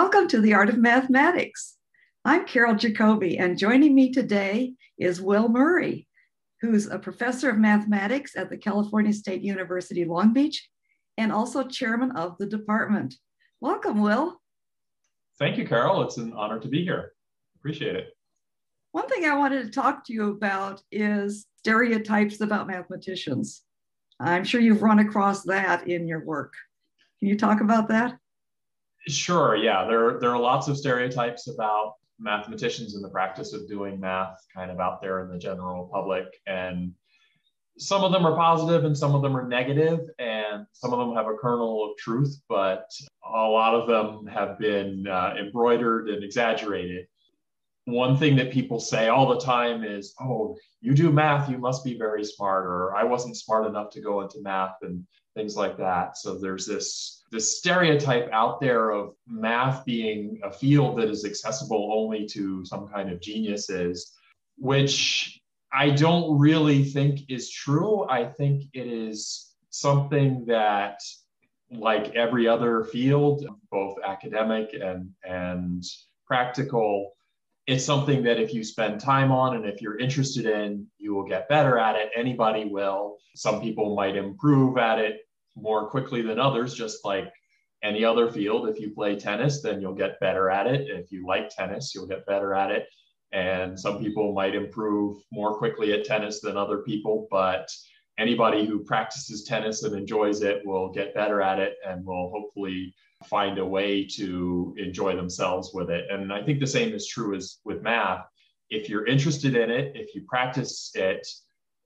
Welcome to the Art of Mathematics. I'm Carol Jacoby, and joining me today is Will Murray, who's a professor of mathematics at the California State University Long Beach and also chairman of the department. Welcome, Will. Thank you, Carol. It's an honor to be here. Appreciate it. One thing I wanted to talk to you about is stereotypes about mathematicians. I'm sure you've run across that in your work. Can you talk about that? Sure. Yeah, there there are lots of stereotypes about mathematicians in the practice of doing math, kind of out there in the general public, and some of them are positive and some of them are negative, and some of them have a kernel of truth, but a lot of them have been uh, embroidered and exaggerated. One thing that people say all the time is, "Oh, you do math, you must be very smart," or "I wasn't smart enough to go into math," and things like that. So there's this this stereotype out there of math being a field that is accessible only to some kind of geniuses, which I don't really think is true. I think it is something that, like every other field, both academic and, and practical, it's something that if you spend time on and if you're interested in, you will get better at it. Anybody will. Some people might improve at it more quickly than others, just like any other field. If you play tennis, then you'll get better at it. If you like tennis, you'll get better at it. And some people might improve more quickly at tennis than other people, but anybody who practices tennis and enjoys it will get better at it and will hopefully find a way to enjoy themselves with it. And I think the same is true as with math. If you're interested in it, if you practice it,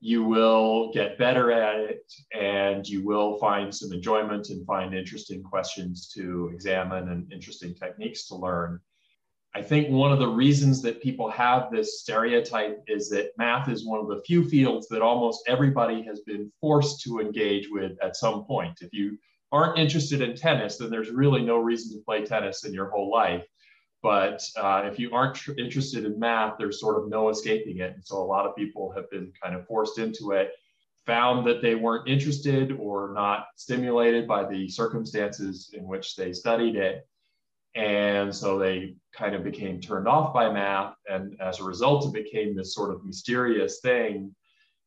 you will get better at it and you will find some enjoyment and find interesting questions to examine and interesting techniques to learn. I think one of the reasons that people have this stereotype is that math is one of the few fields that almost everybody has been forced to engage with at some point. If you aren't interested in tennis, then there's really no reason to play tennis in your whole life. But uh, if you aren't tr- interested in math, there's sort of no escaping it. And so a lot of people have been kind of forced into it, found that they weren't interested or not stimulated by the circumstances in which they studied it. And so they kind of became turned off by math. And as a result, it became this sort of mysterious thing.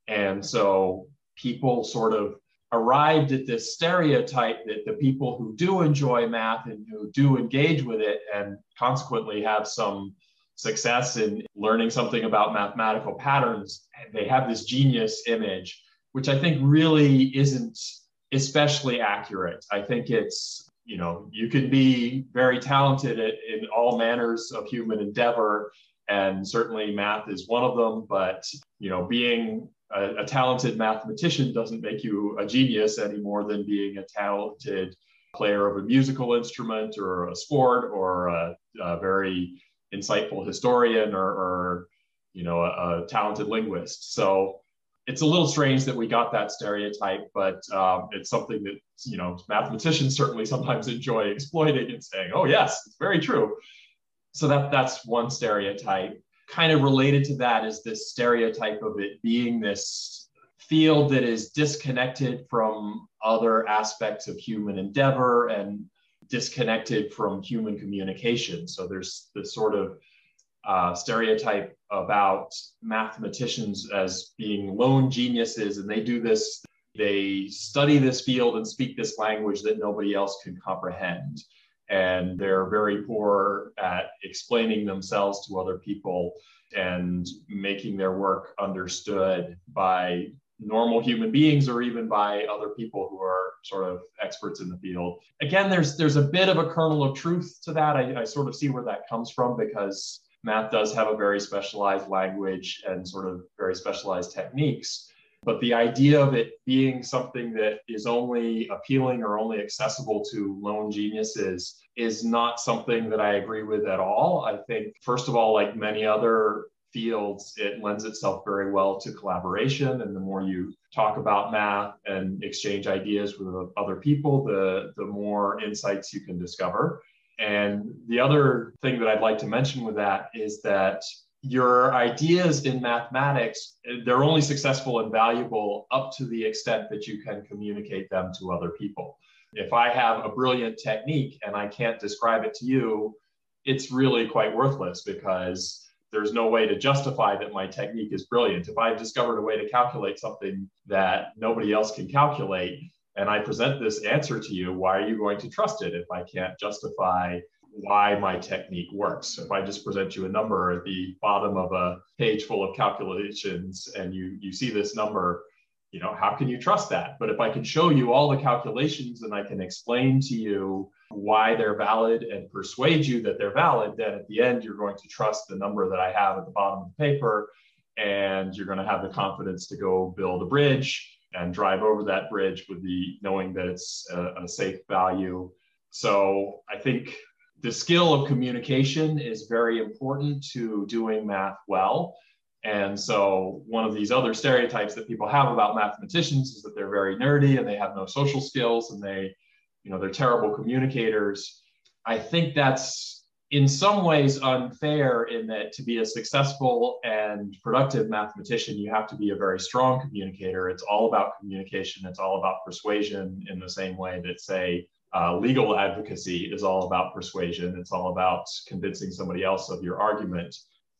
And so people sort of arrived at this stereotype that the people who do enjoy math and who do engage with it and consequently have some success in learning something about mathematical patterns, they have this genius image, which I think really isn't especially accurate. I think it's, you know, you can be very talented at, in all manners of human endeavor, and certainly math is one of them, but, you know, being a, a, talented mathematician doesn't make you a genius any more than being a talented player of a musical instrument or a sport or a, a very insightful historian or, or you know a, a, talented linguist. So it's a little strange that we got that stereotype but um, it's something that you know mathematicians certainly sometimes enjoy exploiting and saying oh yes it's very true. So that that's one stereotype kind of related to that is this stereotype of it being this field that is disconnected from other aspects of human endeavor and disconnected from human communication. So there's this sort of uh, stereotype about mathematicians as being lone geniuses, and they do this, they study this field and speak this language that nobody else can comprehend and they're very poor at explaining themselves to other people and making their work understood by normal human beings or even by other people who are sort of experts in the field. Again there's there's a bit of a kernel of truth to that. I, I sort of see where that comes from because math does have a very specialized language and sort of very specialized techniques but the idea of it being something that is only appealing or only accessible to lone geniuses is not something that I agree with at all. I think, first of all, like many other fields, it lends itself very well to collaboration. And the more you talk about math and exchange ideas with other people, the, the more insights you can discover. And the other thing that I'd like to mention with that is that your ideas in mathematics, they're only successful and valuable up to the extent that you can communicate them to other people. If I have a brilliant technique and I can't describe it to you, it's really quite worthless because there's no way to justify that my technique is brilliant. If I've discovered a way to calculate something that nobody else can calculate, and I present this answer to you, why are you going to trust it if I can't justify why my technique works? If I just present you a number at the bottom of a page full of calculations and you, you see this number, you know, how can you trust that? But if I can show you all the calculations and I can explain to you why they're valid and persuade you that they're valid, then at the end, you're going to trust the number that I have at the bottom of the paper and you're going to have the confidence to go build a bridge and drive over that bridge with the knowing that it's a, a safe value. So I think the skill of communication is very important to doing math well. And so one of these other stereotypes that people have about mathematicians is that they're very nerdy and they have no social skills and they, you know, they're terrible communicators. I think that's in some ways unfair in that to be a successful and productive mathematician, you have to be a very strong communicator. It's all about communication, it's all about persuasion in the same way that, say, uh, legal advocacy is all about persuasion, it's all about convincing somebody else of your argument.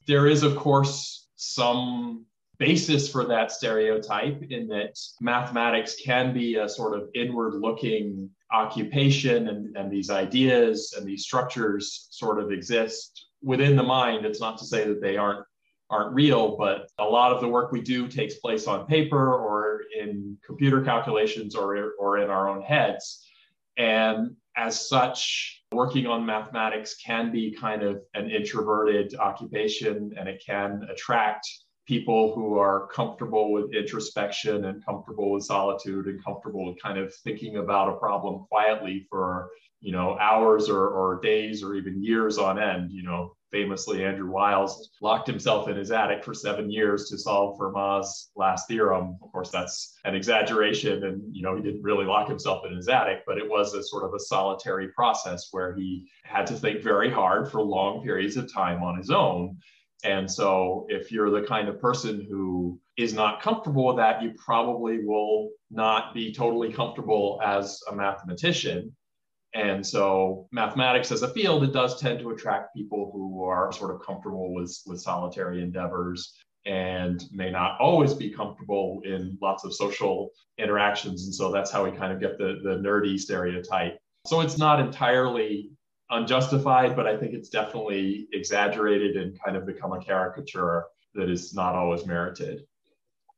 There is, of course, some basis for that stereotype in that mathematics can be a sort of inward looking occupation and, and these ideas and these structures sort of exist within the mind. It's not to say that they aren't aren't real, but a lot of the work we do takes place on paper or in computer calculations or, or in our own heads. And as such, working on mathematics can be kind of an introverted occupation and it can attract people who are comfortable with introspection and comfortable with solitude and comfortable with kind of thinking about a problem quietly for you know hours or, or days or even years on end you know famously andrew wiles locked himself in his attic for seven years to solve fermat's last theorem of course that's an exaggeration and you know he didn't really lock himself in his attic but it was a sort of a solitary process where he had to think very hard for long periods of time on his own and so, if you're the kind of person who is not comfortable with that, you probably will not be totally comfortable as a mathematician. And so, mathematics as a field, it does tend to attract people who are sort of comfortable with, with solitary endeavors and may not always be comfortable in lots of social interactions. And so, that's how we kind of get the, the nerdy stereotype. So, it's not entirely unjustified, but I think it's definitely exaggerated and kind of become a caricature that is not always merited.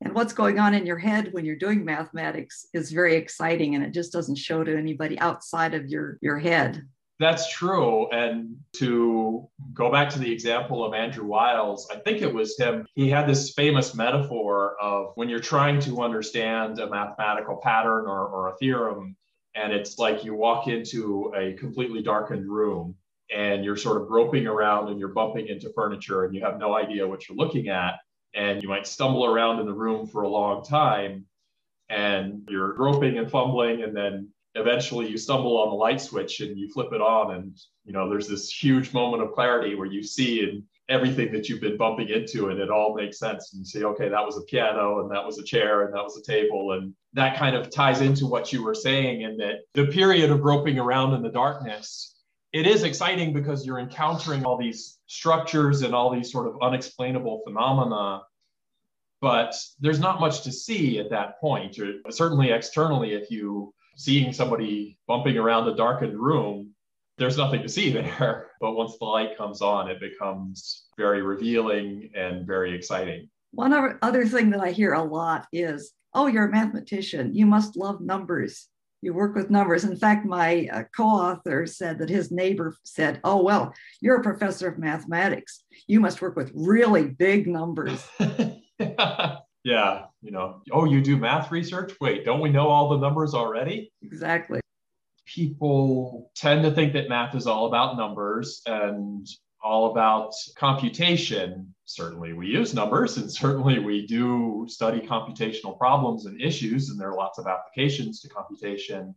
And what's going on in your head when you're doing mathematics is very exciting and it just doesn't show to anybody outside of your, your head. That's true. And to go back to the example of Andrew Wiles, I think it was him. He had this famous metaphor of when you're trying to understand a mathematical pattern or, or a theorem, and it's like you walk into a completely darkened room and you're sort of groping around and you're bumping into furniture and you have no idea what you're looking at and you might stumble around in the room for a long time and you're groping and fumbling and then eventually you stumble on the light switch and you flip it on and you know there's this huge moment of clarity where you see and everything that you've been bumping into and it all makes sense and you say okay that was a piano and that was a chair and that was a table and that kind of ties into what you were saying and that the period of groping around in the darkness it is exciting because you're encountering all these structures and all these sort of unexplainable phenomena but there's not much to see at that point or certainly externally if you seeing somebody bumping around a darkened room there's nothing to see there. But once the light comes on, it becomes very revealing and very exciting. One other thing that I hear a lot is, oh, you're a mathematician. You must love numbers. You work with numbers. In fact, my uh, co author said that his neighbor said, oh, well, you're a professor of mathematics. You must work with really big numbers. yeah. You know, oh, you do math research? Wait, don't we know all the numbers already? Exactly people tend to think that math is all about numbers and all about computation. Certainly, we use numbers, and certainly we do study computational problems and issues, and there are lots of applications to computation.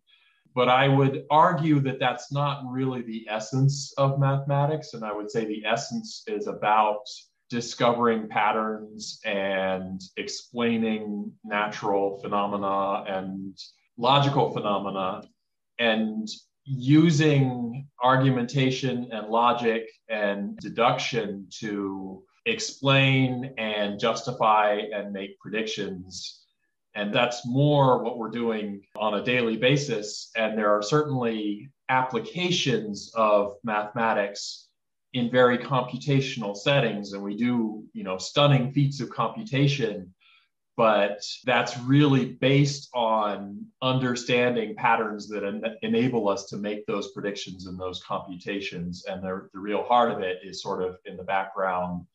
But I would argue that that's not really the essence of mathematics. And I would say the essence is about discovering patterns and explaining natural phenomena and logical phenomena and using argumentation and logic and deduction to explain and justify and make predictions. And that's more what we're doing on a daily basis. And there are certainly applications of mathematics in very computational settings. And we do, you know, stunning feats of computation but that's really based on understanding patterns that en- enable us to make those predictions and those computations. And the, the real heart of it is sort of in the background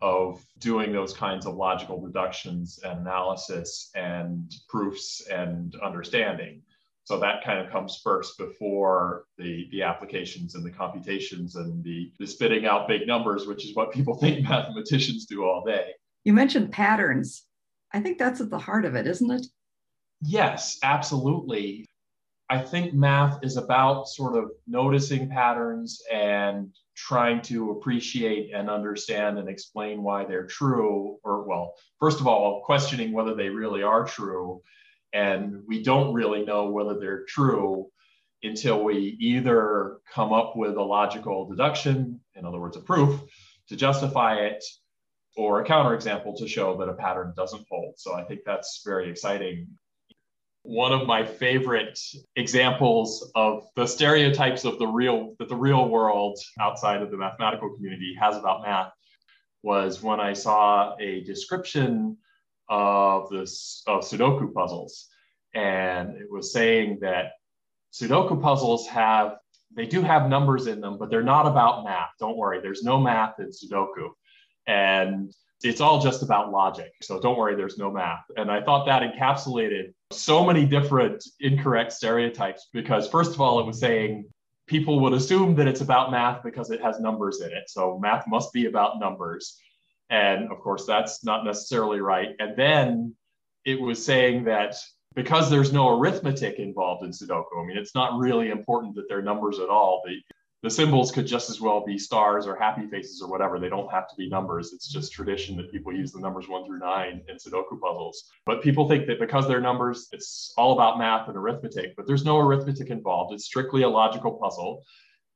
of doing those kinds of logical deductions and analysis and proofs and understanding. So that kind of comes first before the, the applications and the computations and the, the spitting out big numbers, which is what people think mathematicians do all day. You mentioned patterns. I think that's at the heart of it, isn't it? Yes, absolutely. I think math is about sort of noticing patterns and trying to appreciate and understand and explain why they're true, or, well, first of all, questioning whether they really are true. And we don't really know whether they're true until we either come up with a logical deduction, in other words, a proof, to justify it, or a counterexample to show that a pattern doesn't hold. So I think that's very exciting. One of my favorite examples of the stereotypes of the real that the real world outside of the mathematical community has about math was when I saw a description of this of Sudoku puzzles. And it was saying that Sudoku puzzles have they do have numbers in them, but they're not about math. Don't worry, there's no math in Sudoku and it's all just about logic. So don't worry, there's no math. And I thought that encapsulated so many different incorrect stereotypes because, first of all, it was saying people would assume that it's about math because it has numbers in it. So math must be about numbers. And of course, that's not necessarily right. And then it was saying that because there's no arithmetic involved in Sudoku, I mean, it's not really important that they're numbers at all. The symbols could just as well be stars or happy faces or whatever. They don't have to be numbers. It's just tradition that people use the numbers one through nine in Sudoku puzzles. But people think that because they're numbers, it's all about math and arithmetic, but there's no arithmetic involved. It's strictly a logical puzzle.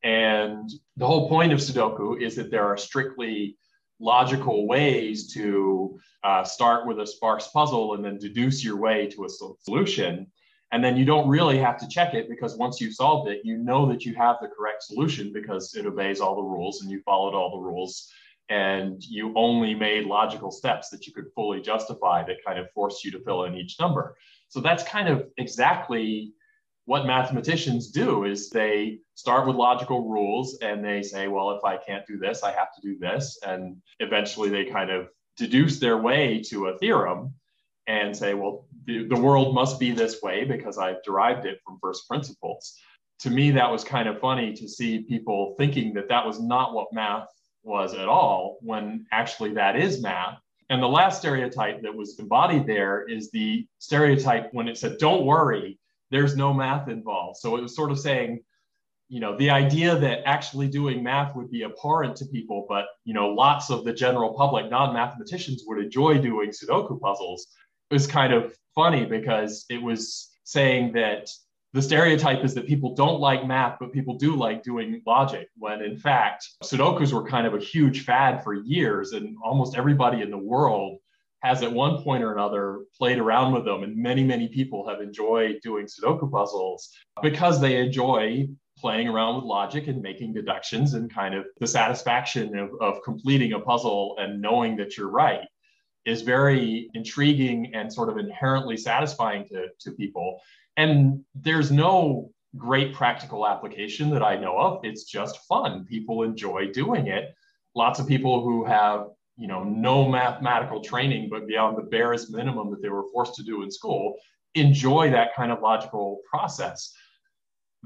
And the whole point of Sudoku is that there are strictly logical ways to uh, start with a sparse puzzle and then deduce your way to a solution. And then you don't really have to check it because once you've solved it, you know that you have the correct solution because it obeys all the rules and you followed all the rules and you only made logical steps that you could fully justify that kind of forced you to fill in each number. So that's kind of exactly what mathematicians do is they start with logical rules and they say, well, if I can't do this, I have to do this. And eventually they kind of deduce their way to a theorem and say, well, the, the world must be this way because I've derived it from first principles. To me, that was kind of funny to see people thinking that that was not what math was at all, when actually that is math. And the last stereotype that was embodied there is the stereotype when it said, don't worry, there's no math involved. So it was sort of saying, you know, the idea that actually doing math would be abhorrent to people, but, you know, lots of the general public, non mathematicians, would enjoy doing Sudoku puzzles was kind of funny because it was saying that the stereotype is that people don't like math, but people do like doing logic, when in fact, Sudokus were kind of a huge fad for years, and almost everybody in the world has at one point or another played around with them. And many, many people have enjoyed doing Sudoku puzzles because they enjoy playing around with logic and making deductions and kind of the satisfaction of, of completing a puzzle and knowing that you're right is very intriguing and sort of inherently satisfying to, to people. And there's no great practical application that I know of. It's just fun. People enjoy doing it. Lots of people who have, you know, no mathematical training, but beyond the barest minimum that they were forced to do in school, enjoy that kind of logical process.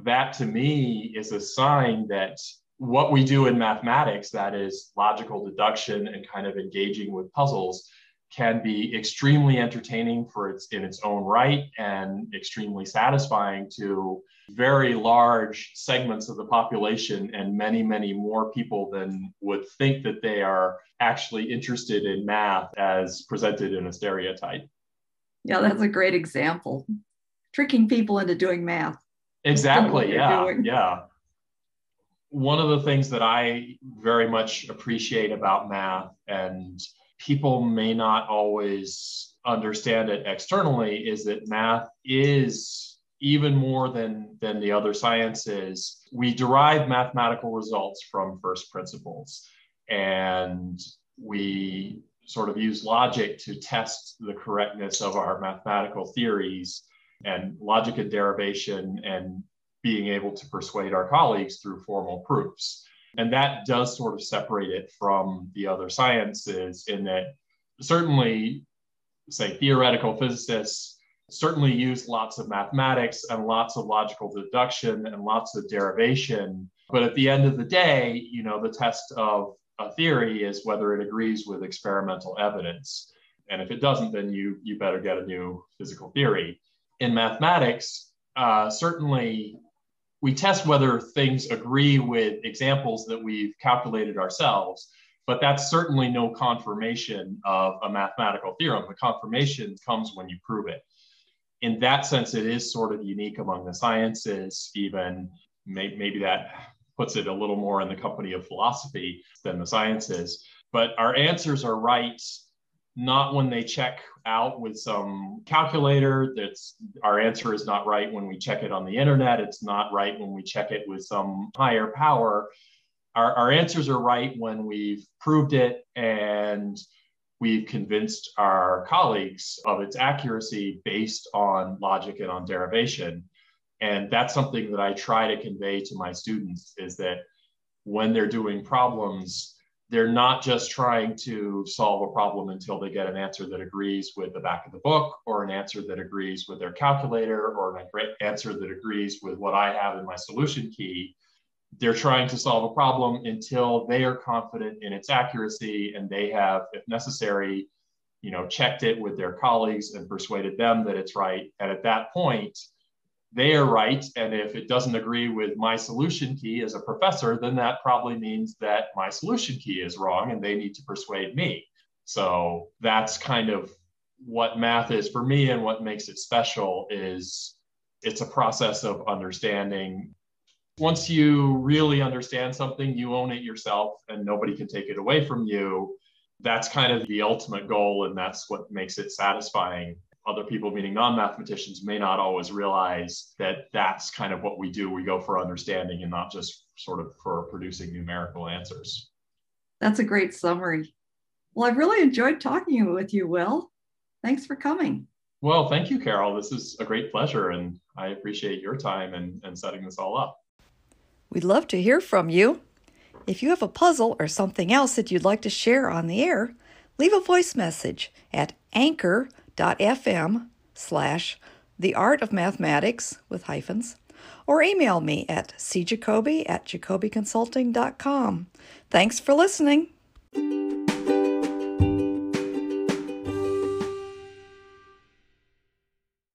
That to me is a sign that what we do in mathematics, that is logical deduction and kind of engaging with puzzles, can be extremely entertaining for its in its own right and extremely satisfying to very large segments of the population and many many more people than would think that they are actually interested in math as presented in a stereotype yeah that's a great example tricking people into doing math Exactly. Yeah. Yeah. One of the things that I very much appreciate about math, and people may not always understand it externally, is that math is even more than, than the other sciences. We derive mathematical results from first principles, and we sort of use logic to test the correctness of our mathematical theories and logic and derivation and being able to persuade our colleagues through formal proofs. And that does sort of separate it from the other sciences in that certainly, say, theoretical physicists certainly use lots of mathematics and lots of logical deduction and lots of derivation. But at the end of the day, you know, the test of a theory is whether it agrees with experimental evidence. And if it doesn't, then you, you better get a new physical theory. In mathematics, uh, certainly we test whether things agree with examples that we've calculated ourselves, but that's certainly no confirmation of a mathematical theorem. The confirmation comes when you prove it. In that sense, it is sort of unique among the sciences, even maybe that puts it a little more in the company of philosophy than the sciences. But our answers are right not when they check out with some calculator that's our answer is not right when we check it on the internet. It's not right when we check it with some higher power. Our, our answers are right when we've proved it and we've convinced our colleagues of its accuracy based on logic and on derivation. And that's something that i try to convey to my students is that when they're doing problems they're not just trying to solve a problem until they get an answer that agrees with the back of the book or an answer that agrees with their calculator or an answer that agrees with what I have in my solution key. They're trying to solve a problem until they are confident in its accuracy and they have, if necessary, you know, checked it with their colleagues and persuaded them that it's right. And at that point, they are right. And if it doesn't agree with my solution key as a professor, then that probably means that my solution key is wrong and they need to persuade me. So that's kind of what math is for me and what makes it special is it's a process of understanding once you really understand something you own it yourself and nobody can take it away from you that's kind of the ultimate goal and that's what makes it satisfying other people, meaning non mathematicians, may not always realize that that's kind of what we do. We go for understanding and not just sort of for producing numerical answers. That's a great summary. Well, I've really enjoyed talking with you, Will. Thanks for coming. Well, thank you, Carol. This is a great pleasure, and I appreciate your time and, and setting this all up. We'd love to hear from you. If you have a puzzle or something else that you'd like to share on the air, leave a voice message at anchor anchor.fm slash the art of mathematics with hyphens or email me at cjacoby at jacobyconsulting.com. Thanks for listening.